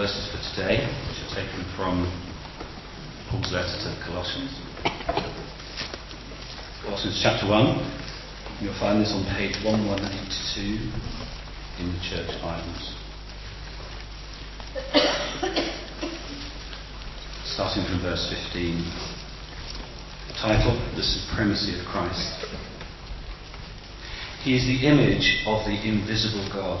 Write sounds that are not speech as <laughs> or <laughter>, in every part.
verses for today, which are taken from Paul's letter to the Colossians. Colossians chapter 1. You'll find this on page 1182 in the church Bibles. <coughs> Starting from verse 15. Title The Supremacy of Christ. He is the image of the invisible God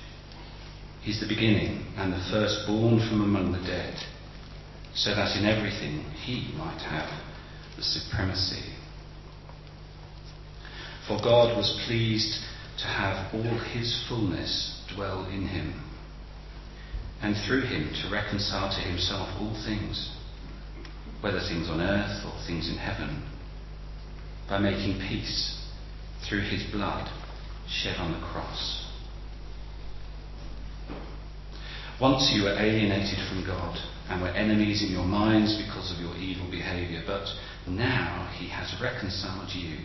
He's the beginning and the firstborn from among the dead, so that in everything he might have the supremacy. For God was pleased to have all his fullness dwell in him, and through him to reconcile to himself all things, whether things on earth or things in heaven, by making peace through his blood shed on the cross. Once you were alienated from God and were enemies in your minds because of your evil behavior, but now he has reconciled you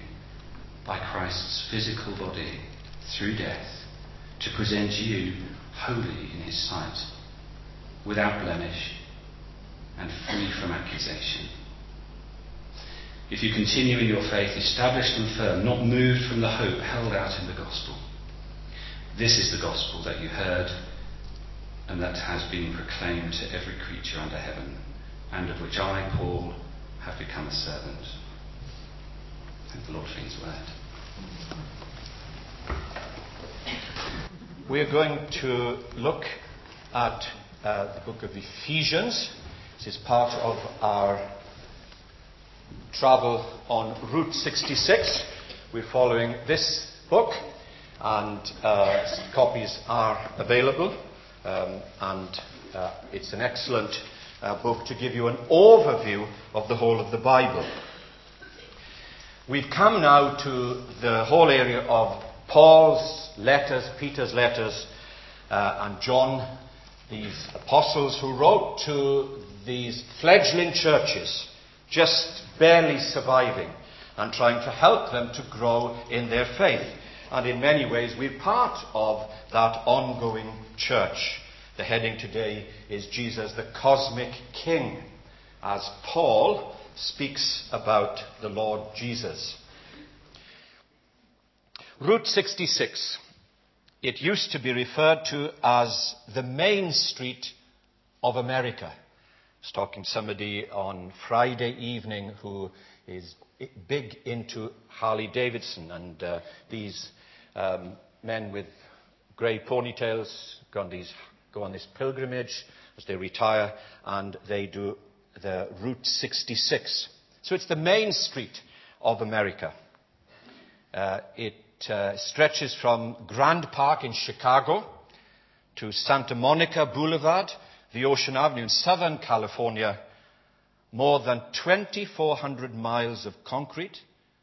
by Christ's physical body through death to present you holy in his sight, without blemish and free from accusation. If you continue in your faith, established and firm, not moved from the hope held out in the gospel. This is the gospel that you heard and that has been proclaimed to every creature under heaven, and of which I, Paul, have become a servant. Thank the Lord for his word. We're going to look at uh, the book of Ephesians. This is part of our travel on Route 66. We're following this book, and uh, copies are available. Um, and uh, it's an excellent uh, book to give you an overview of the whole of the Bible. We've come now to the whole area of Paul's letters, Peter's letters, uh, and John, these apostles who wrote to these fledgling churches, just barely surviving, and trying to help them to grow in their faith. And in many ways, we're part of that ongoing church. The heading today is Jesus, the cosmic king, as Paul speaks about the Lord Jesus. Route 66. It used to be referred to as the main street of America. I was talking to somebody on Friday evening who is big into Harley Davidson and uh, these um, men with grey ponytails, got these, go on this pilgrimage as they retire, and they do the Route 66. So it's the main street of America. Uh, it uh, stretches from Grant Park in Chicago to Santa Monica Boulevard, the Ocean Avenue in Southern California. More than 2,400 miles of concrete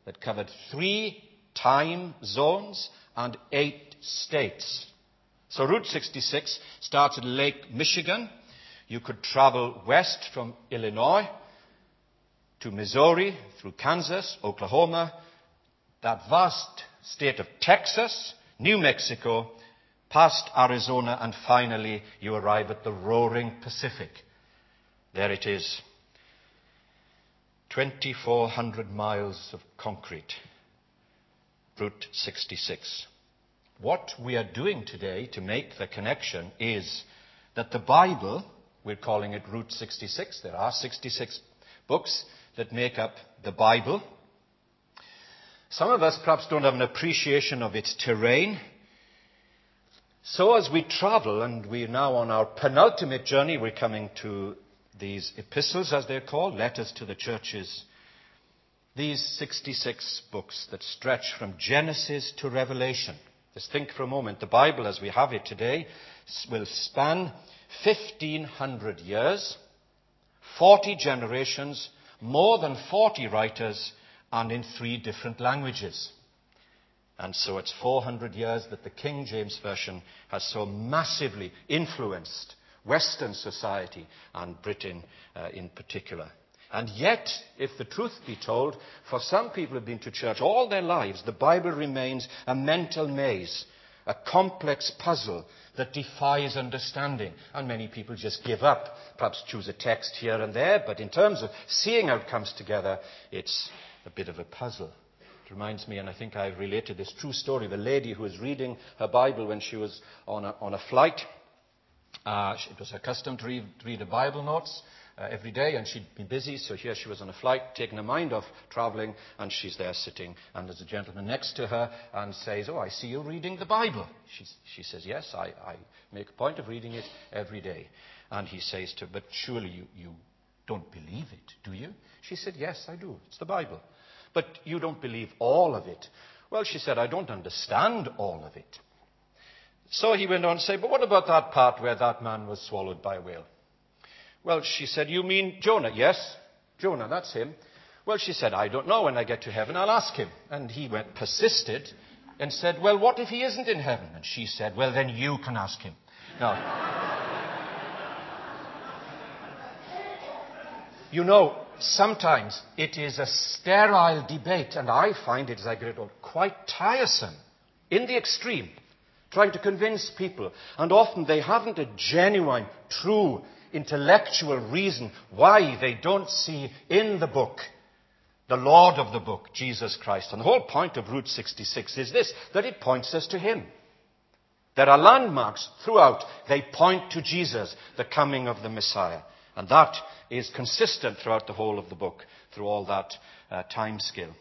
that covered three time zones and eight states. So Route 66 starts at Lake Michigan. You could travel west from Illinois to Missouri, through Kansas, Oklahoma, that vast state of Texas, New Mexico, past Arizona, and finally you arrive at the roaring Pacific. There it is. 2,400 miles of concrete. Route 66. What we are doing today to make the connection is that the Bible, we're calling it Route 66, there are 66 books that make up the Bible. Some of us perhaps don't have an appreciation of its terrain. So as we travel, and we're now on our penultimate journey, we're coming to these epistles, as they're called, letters to the churches. These 66 books that stretch from Genesis to Revelation. Just think for a moment. The Bible, as we have it today, will span 1500 years. 40 generations, more than 40 writers, and in three different languages. And so it's 400 years that the King James Version has so massively influenced Western society and Britain uh, in particular. And yet, if the truth be told, for some people who have been to church all their lives, the Bible remains a mental maze, a complex puzzle that defies understanding. And many people just give up, perhaps choose a text here and there, but in terms of seeing how it comes together, it's a bit of a puzzle. It reminds me, and I think I've related this true story, of a lady who was reading her Bible when she was on a, on a flight. Uh, it was her custom to read, read the Bible notes Uh, every day, and she'd be busy. So here she was on a flight, taking her mind off traveling, and she's there sitting, and there's a gentleman next to her and says, "Oh, I see you reading the Bible." She, she says, "Yes, I, I, make a point of reading it every day." And he says to her, "But surely you, you don't believe it, do you?" She said, "Yes, I do. It's the Bible." But you don't believe all of it. Well, she said, I don't understand all of it. So he went on to say, But what about that part where that man was swallowed by a whale? Well, she said, You mean Jonah? Yes, Jonah, that's him. Well, she said, I don't know. When I get to heaven, I'll ask him. And he went, persisted and said, Well, what if he isn't in heaven? And she said, Well, then you can ask him. Now, you know, sometimes it is a sterile debate, and I find it, as I get older, quite tiresome in the extreme, trying to convince people. And often they haven't a genuine, true, intellectual reason why they don't see in the book the Lord of the book, Jesus Christ. And the whole point of Route 66 is this that it points us to Him. There are landmarks throughout. They point to Jesus, the coming of the Messiah. And that is consistent throughout the whole of the book, through all that uh, time scale.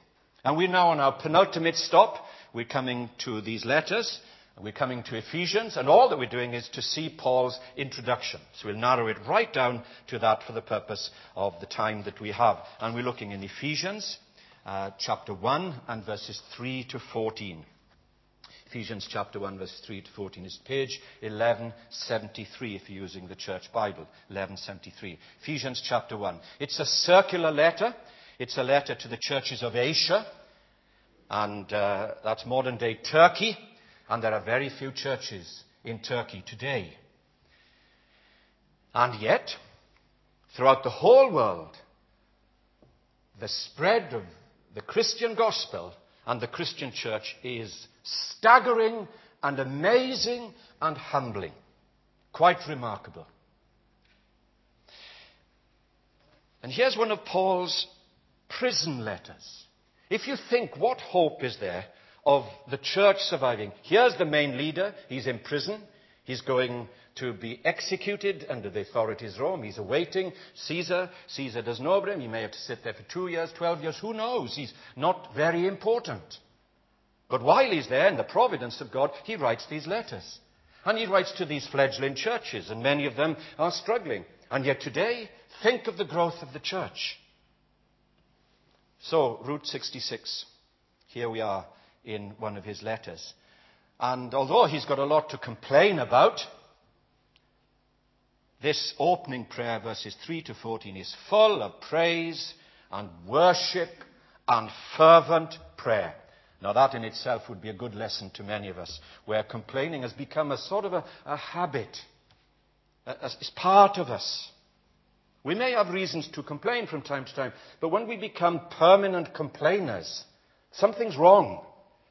And we're now on our penultimate stop. We're coming to these letters. We're coming to Ephesians, and all that we're doing is to see Paul's introduction. So we'll narrow it right down to that for the purpose of the time that we have. And we're looking in Ephesians uh, chapter 1 and verses 3 to 14. Ephesians chapter 1, verse 3 to 14 is page 1173 if you're using the church Bible. 1173. Ephesians chapter 1. It's a circular letter. It's a letter to the churches of Asia, and uh, that's modern day Turkey, and there are very few churches in Turkey today. And yet, throughout the whole world, the spread of the Christian gospel and the Christian church is staggering and amazing and humbling. Quite remarkable. And here's one of Paul's prison letters. If you think, what hope is there of the church surviving? Here's the main leader. He's in prison. He's going to be executed under the authorities of Rome. He's awaiting Caesar. Caesar doesn't know about him. He may have to sit there for two years, 12 years. Who knows? He's not very important. But while he's there, in the providence of God, he writes these letters. And he writes to these fledgling churches, and many of them are struggling. And yet today, think of the growth of the church. So, Route 66. Here we are in one of his letters. And although he's got a lot to complain about, this opening prayer, verses 3 to 14, is full of praise and worship and fervent prayer. Now, that in itself would be a good lesson to many of us, where complaining has become a sort of a, a habit. It's part of us. We may have reasons to complain from time to time, but when we become permanent complainers, something's wrong.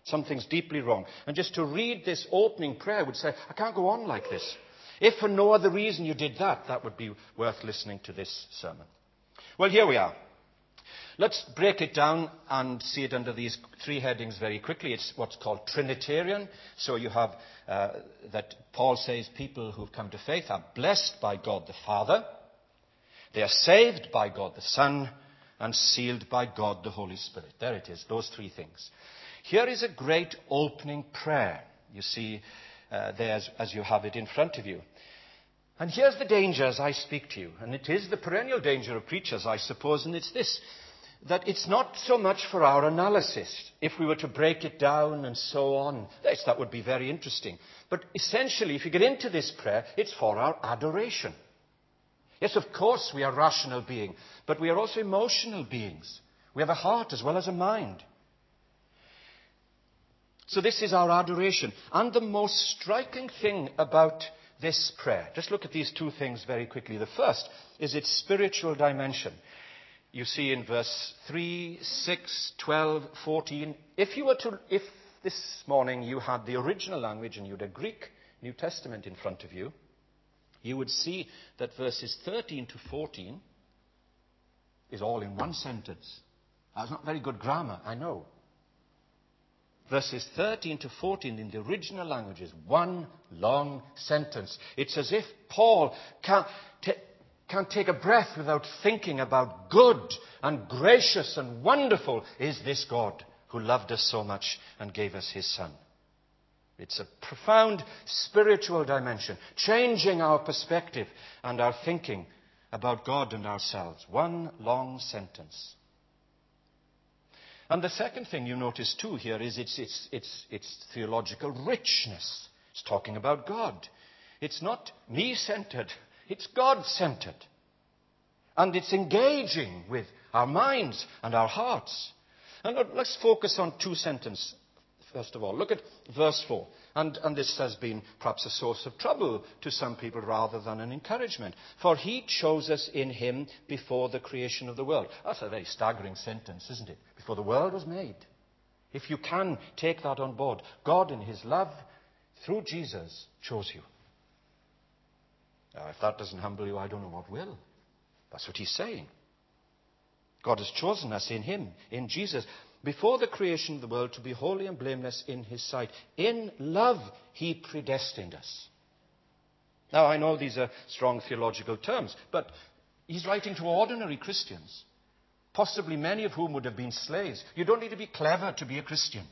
Something's deeply wrong. And just to read this opening prayer would say, I can't go on like this. If for no other reason you did that, that would be worth listening to this sermon. Well, here we are. Let's break it down and see it under these three headings very quickly. It's what's called Trinitarian. So you have uh, that Paul says people who've come to faith are blessed by God the Father, they are saved by God the Son, and sealed by God the Holy Spirit. There it is, those three things. Here is a great opening prayer. You see uh, there as, as you have it in front of you. And here's the danger as I speak to you, and it is the perennial danger of preachers, I suppose, and it's this that it's not so much for our analysis. If we were to break it down and so on, yes, that would be very interesting. But essentially, if you get into this prayer, it's for our adoration. Yes, of course, we are rational beings, but we are also emotional beings. We have a heart as well as a mind. So, this is our adoration. And the most striking thing about this prayer, just look at these two things very quickly. The first is its spiritual dimension. You see in verse 3, 6, 12, 14. If you were to, if this morning you had the original language and you had a Greek New Testament in front of you, you would see that verses 13 to 14 is all in one sentence. That's not very good grammar, I know. Verses 13 to 14 in the original language is one long sentence. It's as if Paul can't, t- can't take a breath without thinking about good and gracious and wonderful is this God who loved us so much and gave us his Son. It's a profound spiritual dimension, changing our perspective and our thinking about God and ourselves. One long sentence. And the second thing you notice too here is its, its, its, its theological richness. It's talking about God. It's not me centered, it's God centered. And it's engaging with our minds and our hearts. And let's focus on two sentences first of all. Look at verse 4. And, and, this has been perhaps a source of trouble to some people rather than an encouragement. For he chose us in him before the creation of the world. That's a very staggering sentence, isn't it? Before the world was made. If you can take that on board, God in his love through Jesus chose you. Now, if that doesn't humble you, I don't know what will. That's what he's saying. God has chosen us in him, in Jesus before the creation of the world to be holy and blameless in his sight. In love, he predestined us. Now, I know these are strong theological terms, but he's writing to ordinary Christians, possibly many of whom would have been slaves. You don't need to be clever to be a Christian.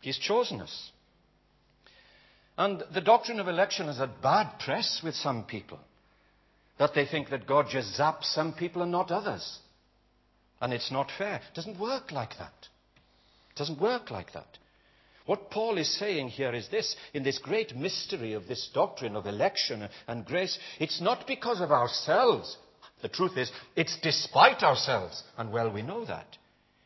He's chosen us. And the doctrine of election has had bad press with some people, that they think that God just zaps some people and not others. And it's not fair. It doesn't work like that. It doesn't work like that. What Paul is saying here is this in this great mystery of this doctrine of election and grace, it's not because of ourselves. The truth is, it's despite ourselves, and well, we know that.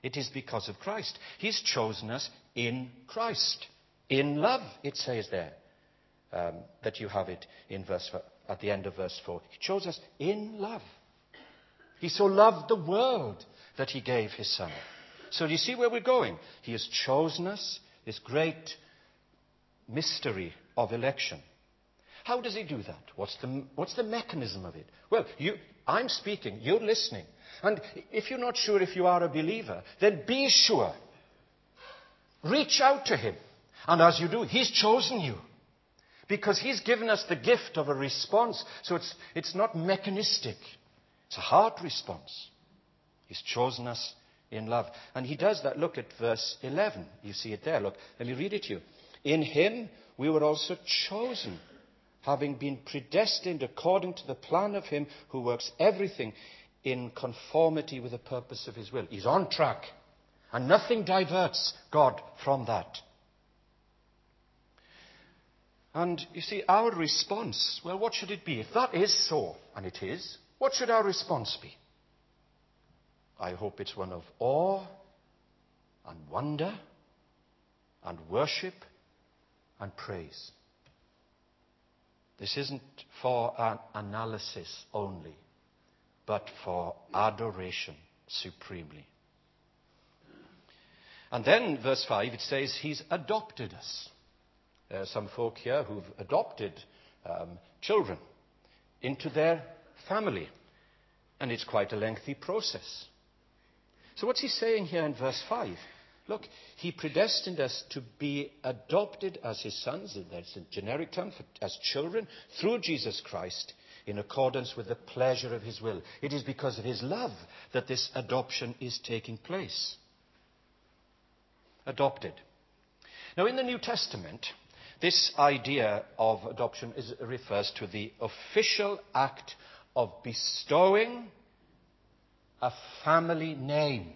It is because of Christ. He's chosen us in Christ. In love, it says there. Um, that you have it in verse, at the end of verse 4. He chose us in love. He so loved the world that he gave his son. So do you see where we're going? He has chosen us, this great mystery of election. How does he do that? What's the, what's the mechanism of it? Well, you, I'm speaking, you're listening. And if you're not sure if you are a believer, then be sure. Reach out to him. And as you do, he's chosen you. Because he's given us the gift of a response. So it's, it's not mechanistic. It's a heart response. He's chosen us in love. And he does that. Look at verse 11. You see it there. Look, let me read it to you. In him we were also chosen, having been predestined according to the plan of him who works everything in conformity with the purpose of his will. He's on track. And nothing diverts God from that. And you see, our response, well, what should it be? If that is so, and it is, what should our response be? I hope it's one of awe and wonder and worship and praise. This isn't for an analysis only, but for adoration supremely. And then, verse 5, it says, He's adopted us. There are some folk here who've adopted um, children into their family. And it's quite a lengthy process. So, what's he saying here in verse 5? Look, he predestined us to be adopted as his sons, that's a generic term, for, as children, through Jesus Christ in accordance with the pleasure of his will. It is because of his love that this adoption is taking place. Adopted. Now, in the New Testament, this idea of adoption is, refers to the official act of bestowing a family name.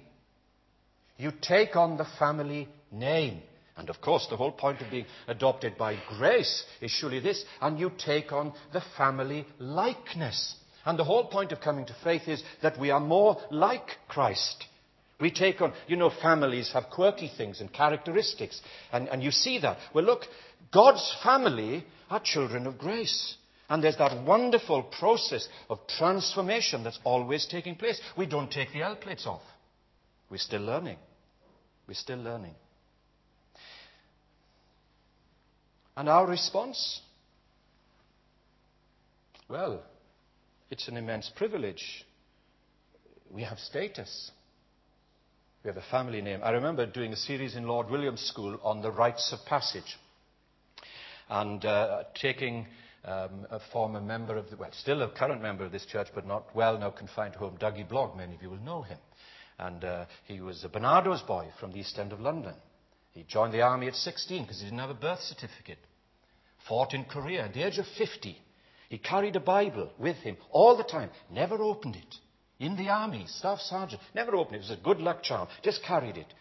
You take on the family name. And of course, the whole point of being adopted by grace is surely this, and you take on the family likeness. And the whole point of coming to faith is that we are more like Christ. We take on, you know, families have quirky things and characteristics, and, and you see that. Well, look, God's family are children of grace. And there's that wonderful process of transformation that's always taking place. We don't take the L plates off. We're still learning. We're still learning. And our response? Well, it's an immense privilege. We have status. We have a family name. I remember doing a series in Lord Williams School on the rites of passage and uh, taking a former member of the, well, still a current member of this church, but not well now confined to home, Dougie Blogg. Many of you will know him. And uh, he was a Barnardo's boy from the East End of London. He joined the army at 16 because he didn't have a birth certificate. Fought in Korea at the age of 50. He carried a Bible with him all the time, never opened it. In the army, staff sergeant, never opened it. It was a good luck charm. Just carried it.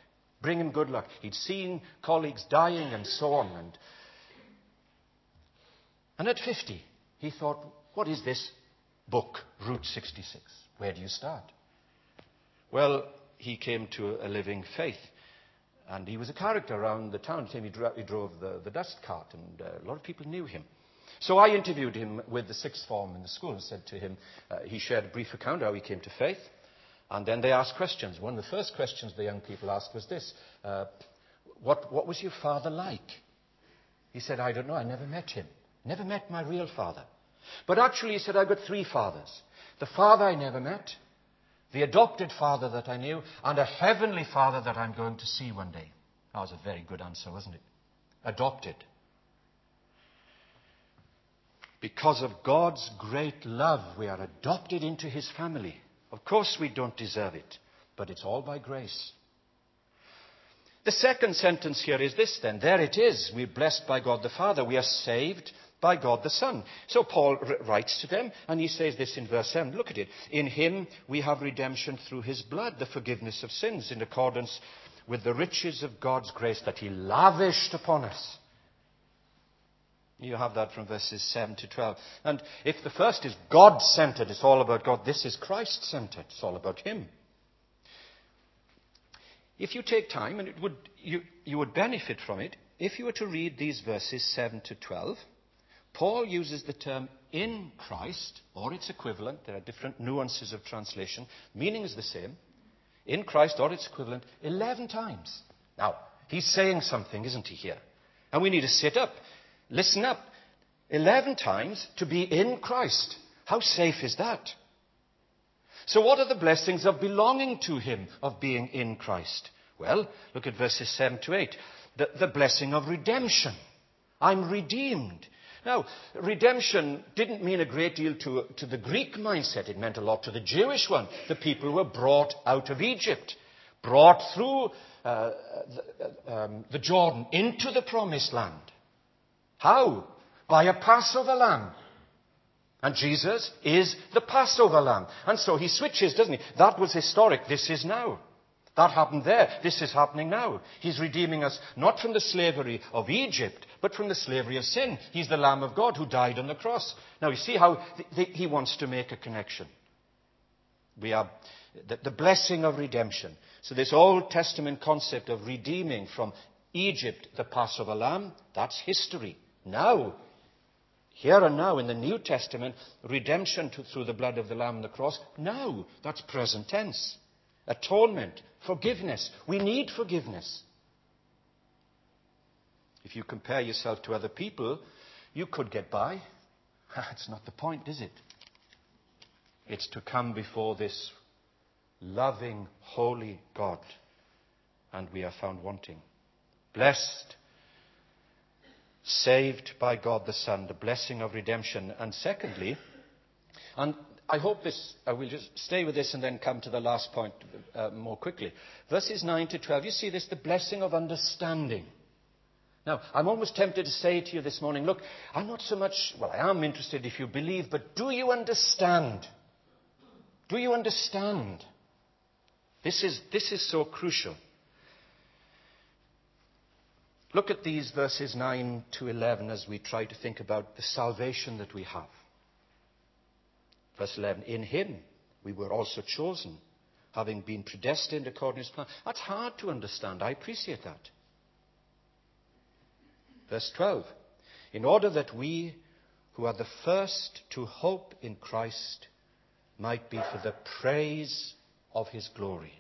Bring him good luck. He'd seen colleagues dying and so on. And, and at 50, he thought, what is this book, Route 66? Where do you start? Well, he came to a living faith. And he was a character around the town. He, he drove the, the, dust cart, and uh, a lot of people knew him. So I interviewed him with the sixth form in the school and said to him, uh, he shared a brief account of how he came to faith. And then they asked questions. One of the first questions the young people asked was this uh, what, what was your father like? He said, I don't know. I never met him. Never met my real father. But actually, he said, I've got three fathers. The father I never met, the adopted father that I knew, and a heavenly father that I'm going to see one day. That was a very good answer, wasn't it? Adopted. Because of God's great love, we are adopted into his family. Of course, we don't deserve it, but it's all by grace. The second sentence here is this then. There it is. We're blessed by God the Father. We are saved by God the Son. So Paul writes to them, and he says this in verse 7. Look at it. In him we have redemption through his blood, the forgiveness of sins, in accordance with the riches of God's grace that he lavished upon us. You have that from verses 7 to 12. And if the first is God centered, it's all about God, this is Christ centered, it's all about Him. If you take time, and would, you, you would benefit from it, if you were to read these verses 7 to 12, Paul uses the term in Christ, or its equivalent. There are different nuances of translation. Meaning is the same. In Christ, or its equivalent, 11 times. Now, he's saying something, isn't he, here? And we need to sit up, listen up. 11 times to be in Christ. How safe is that? So, what are the blessings of belonging to Him, of being in Christ? Well, look at verses 7 to 8. The, the blessing of redemption. I'm redeemed. Now, redemption didn't mean a great deal to, to the Greek mindset. It meant a lot to the Jewish one. The people were brought out of Egypt, brought through uh, the, um, the Jordan into the promised land. How? By a Passover lamb. And Jesus is the Passover lamb. And so he switches, doesn't he? That was historic. This is now. That happened there. This is happening now. He's redeeming us not from the slavery of Egypt, but from the slavery of sin. He's the Lamb of God who died on the cross. Now, you see how th- th- he wants to make a connection. We are the, the blessing of redemption. So, this Old Testament concept of redeeming from Egypt the Passover lamb, that's history. Now, here and now in the New Testament, redemption to, through the blood of the Lamb on the cross, now, that's present tense. Atonement, forgiveness. We need forgiveness. If you compare yourself to other people, you could get by. <laughs> That's not the point, is it? It's to come before this loving, holy God, and we are found wanting. Blessed, saved by God the Son, the blessing of redemption. And secondly, and I hope this, I will just stay with this and then come to the last point uh, more quickly. Verses 9 to 12, you see this, the blessing of understanding. Now, I'm almost tempted to say to you this morning, look, I'm not so much, well, I am interested if you believe, but do you understand? Do you understand? This is, this is so crucial. Look at these verses 9 to 11 as we try to think about the salvation that we have. Verse 11 In him we were also chosen, having been predestined according to his plan. That's hard to understand. I appreciate that. Verse 12 In order that we who are the first to hope in Christ might be for the praise of his glory.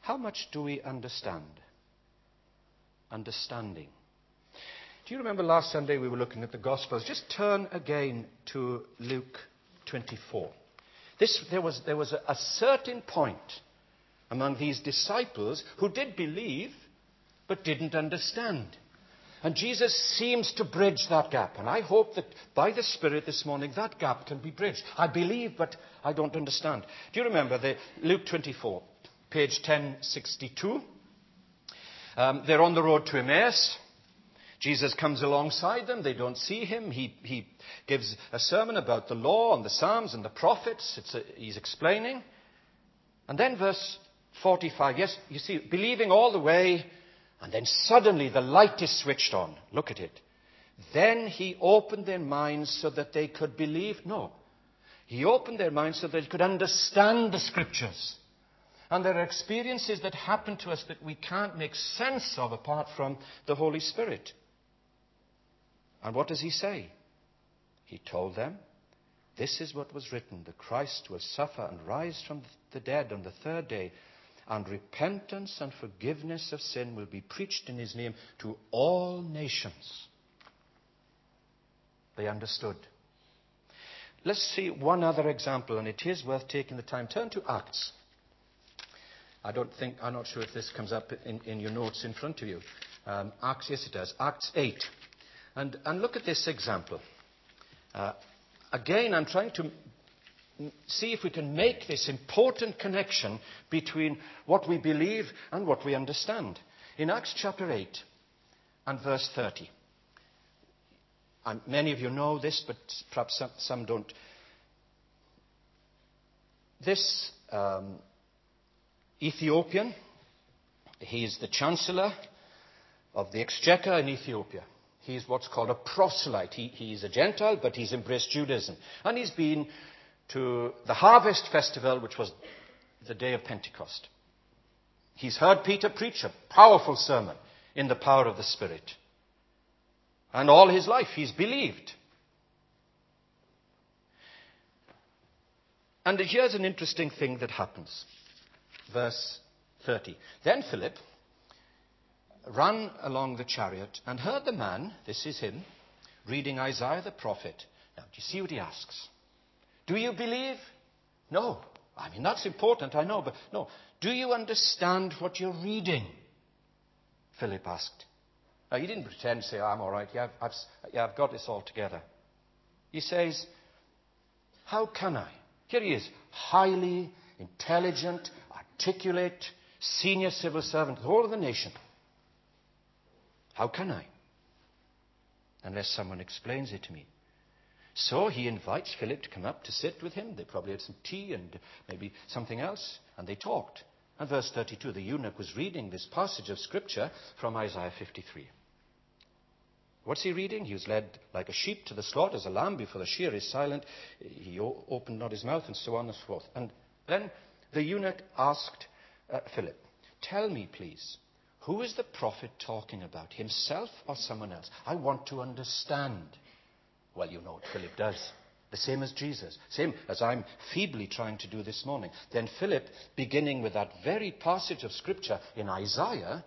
How much do we understand? Understanding. Do you remember last Sunday we were looking at the Gospels? Just turn again to Luke 24. This, there, was, there was a, a certain point among these disciples who did believe but didn't understand. And Jesus seems to bridge that gap. And I hope that by the Spirit this morning, that gap can be bridged. I believe, but I don't understand. Do you remember the Luke 24, page 1062? Um, they're on the road to Emmaus. Jesus comes alongside them. They don't see him. He, he gives a sermon about the law and the Psalms and the prophets. A, he's explaining. And then verse 45. Yes, you see, believing all the way, and then suddenly the light is switched on. Look at it. Then he opened their minds so that they could believe. No. He opened their minds so that they could understand the scriptures. And there are experiences that happen to us that we can't make sense of apart from the Holy Spirit. And what does he say? He told them, This is what was written the Christ will suffer and rise from the dead on the third day, and repentance and forgiveness of sin will be preached in his name to all nations. They understood. Let's see one other example, and it is worth taking the time. Turn to Acts. I don't think, I'm not sure if this comes up in, in your notes in front of you. Um, Acts, yes, it does. Acts 8. And, and look at this example. Uh, again, I'm trying to see if we can make this important connection between what we believe and what we understand. In Acts chapter 8 and verse 30, and many of you know this, but perhaps some, some don't. This um, Ethiopian, he is the chancellor of the exchequer in Ethiopia. He's what's called a proselyte. He, he's a Gentile, but he's embraced Judaism. And he's been to the harvest festival, which was the day of Pentecost. He's heard Peter preach a powerful sermon in the power of the Spirit. And all his life he's believed. And here's an interesting thing that happens. Verse 30. Then Philip ran along the chariot and heard the man, this is him, reading Isaiah the prophet. Now, do you see what he asks? Do you believe? No. I mean, that's important, I know, but no. Do you understand what you're reading? Philip asked. Now, he didn't pretend to say, oh, I'm all right. Yeah I've, I've, yeah, I've got this all together. He says, How can I? Here he is, highly intelligent, articulate, senior civil servant, the whole of the nation. How can I? Unless someone explains it to me. So he invites Philip to come up to sit with him. They probably had some tea and maybe something else, and they talked. And verse 32, the eunuch was reading this passage of scripture from Isaiah 53. What's he reading? He was led like a sheep to the slaughter, as a lamb before the shear is silent. He opened not his mouth, and so on and so forth. And then the eunuch asked uh, Philip, Tell me, please, who is the prophet talking about? Himself or someone else? I want to understand. Well, you know what Philip does. The same as Jesus. Same as I'm feebly trying to do this morning. Then Philip, beginning with that very passage of Scripture in Isaiah,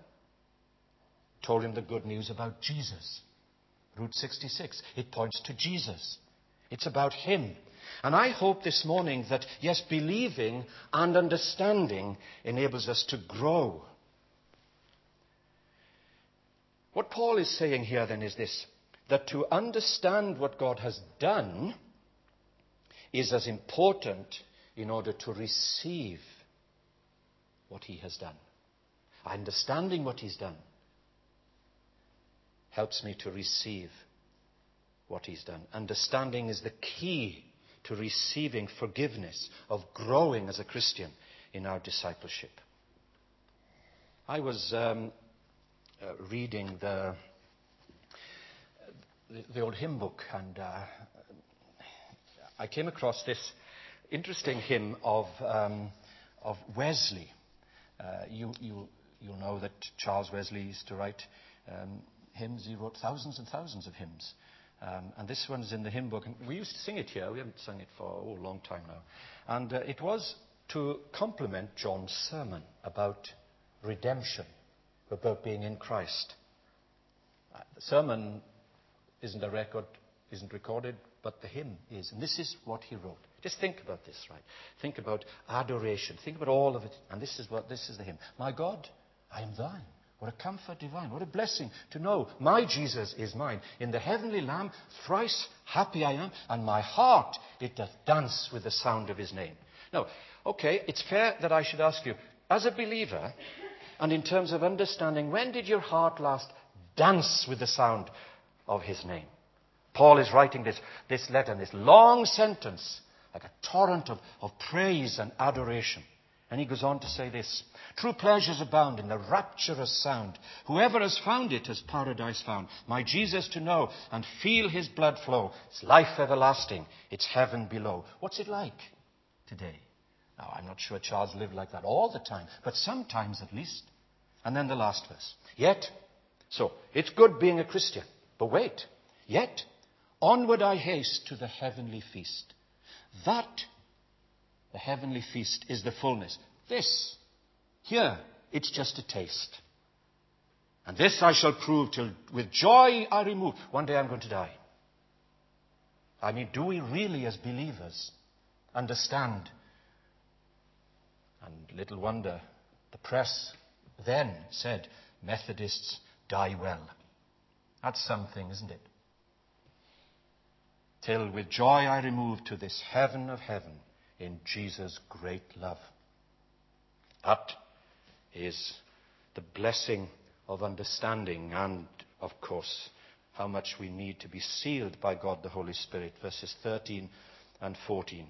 told him the good news about Jesus. Route 66. It points to Jesus. It's about Him. And I hope this morning that, yes, believing and understanding enables us to grow what Paul is saying here then is this that to understand what God has done is as important in order to receive what he has done. Understanding what he's done helps me to receive what he's done. Understanding is the key to receiving forgiveness, of growing as a Christian in our discipleship. I was um, reading the, the, old hymn book, and uh, I came across this interesting hymn of, um, of Wesley. Uh, you, you, you know that Charles Wesley used to write um, hymns. He wrote thousands and thousands of hymns. Um, and this one's in the hymn book. And we used to sing it here. We haven't sung it for oh, a long time now. And uh, it was to complement John's sermon about redemption, about being in Christ. Uh, the sermon isn't a record, isn't recorded, but the hymn is. And this is what he wrote. Just think about this, right? Think about adoration. Think about all of it. And this is what this is the hymn. My God, I am thine. What a comfort divine. What a blessing to know my Jesus is mine. In the heavenly Lamb, thrice happy I am, and my heart, it doth dance with the sound of his name. Now, okay, it's fair that I should ask you, as a believer, and in terms of understanding, when did your heart last dance with the sound of his name? Paul is writing this, this letter, this long sentence, like a torrent of, of praise and adoration. And he goes on to say this True pleasures abound in the rapturous sound. Whoever has found it has paradise found. My Jesus to know and feel his blood flow. It's life everlasting. It's heaven below. What's it like today? Now, I'm not sure Charles lived like that all the time, but sometimes at least. And then the last verse. Yet, so, it's good being a Christian. But wait. Yet, onward I haste to the heavenly feast. That the heavenly feast is the fullness. This, here, it's just a taste. And this I shall prove till with joy I remove. One day I'm going to die. I mean, do we really, as believers, understand? And little wonder, the press then said Methodists die well. That's something, isn't it? Till with joy I remove to this heaven of heaven in Jesus' great love. That is the blessing of understanding and, of course, how much we need to be sealed by God the Holy Spirit. Verses 13 and 14.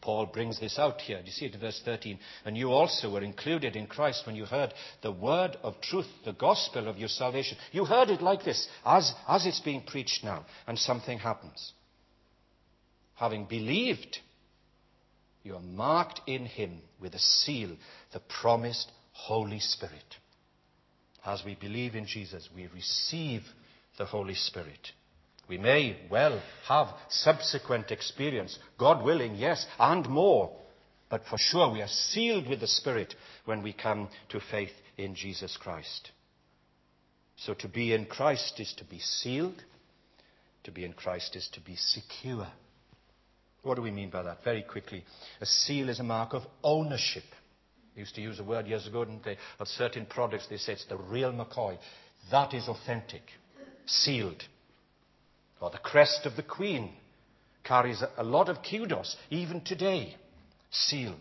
Paul brings this out here. You see it in verse 13? And you also were included in Christ when you heard the word of truth, the gospel of your salvation. You heard it like this, as, as it's being preached now, and something happens. Having believed, you are marked in Him with a seal, the promised Holy Spirit. As we believe in Jesus, we receive the Holy Spirit. We may well have subsequent experience, God willing, yes, and more. But for sure, we are sealed with the Spirit when we come to faith in Jesus Christ. So to be in Christ is to be sealed. To be in Christ is to be secure. What do we mean by that? Very quickly. A seal is a mark of ownership. They used to use a word years ago, didn't they? Of certain products, they say it's the real McCoy. That is authentic. Sealed. Or the crest of the Queen carries a lot of kudos, even today. Sealed.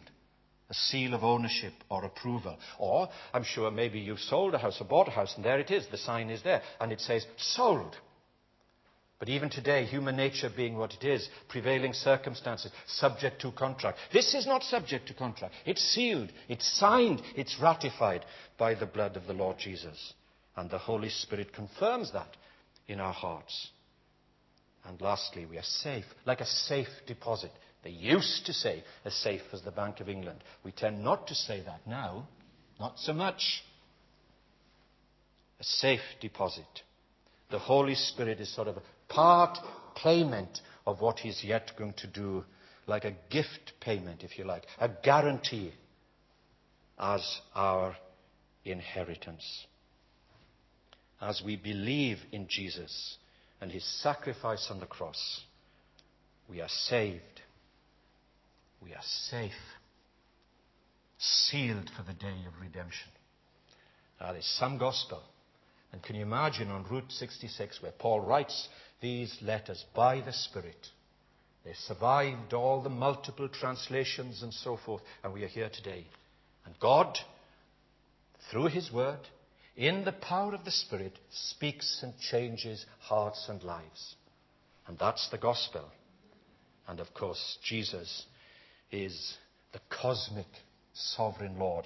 A seal of ownership or approval. Or, I'm sure maybe you've sold a house or bought a house, and there it is. The sign is there. And it says, sold. But even today, human nature being what it is, prevailing circumstances, subject to contract. This is not subject to contract. It's sealed, it's signed, it's ratified by the blood of the Lord Jesus. And the Holy Spirit confirms that in our hearts. And lastly, we are safe, like a safe deposit. They used to say as safe as the Bank of England. We tend not to say that now, not so much. A safe deposit. The Holy Spirit is sort of a part payment of what he's yet going to do, like a gift payment, if you like, a guarantee as our inheritance. As we believe in Jesus and his sacrifice on the cross, we are saved. We are safe, sealed for the day of redemption. That is some gospel. And can you imagine on Route 66 where Paul writes these letters by the Spirit. They survived all the multiple translations and so forth, and we are here today. And God, through His Word, in the power of the Spirit, speaks and changes hearts and lives. And that's the gospel. And of course, Jesus is the cosmic sovereign Lord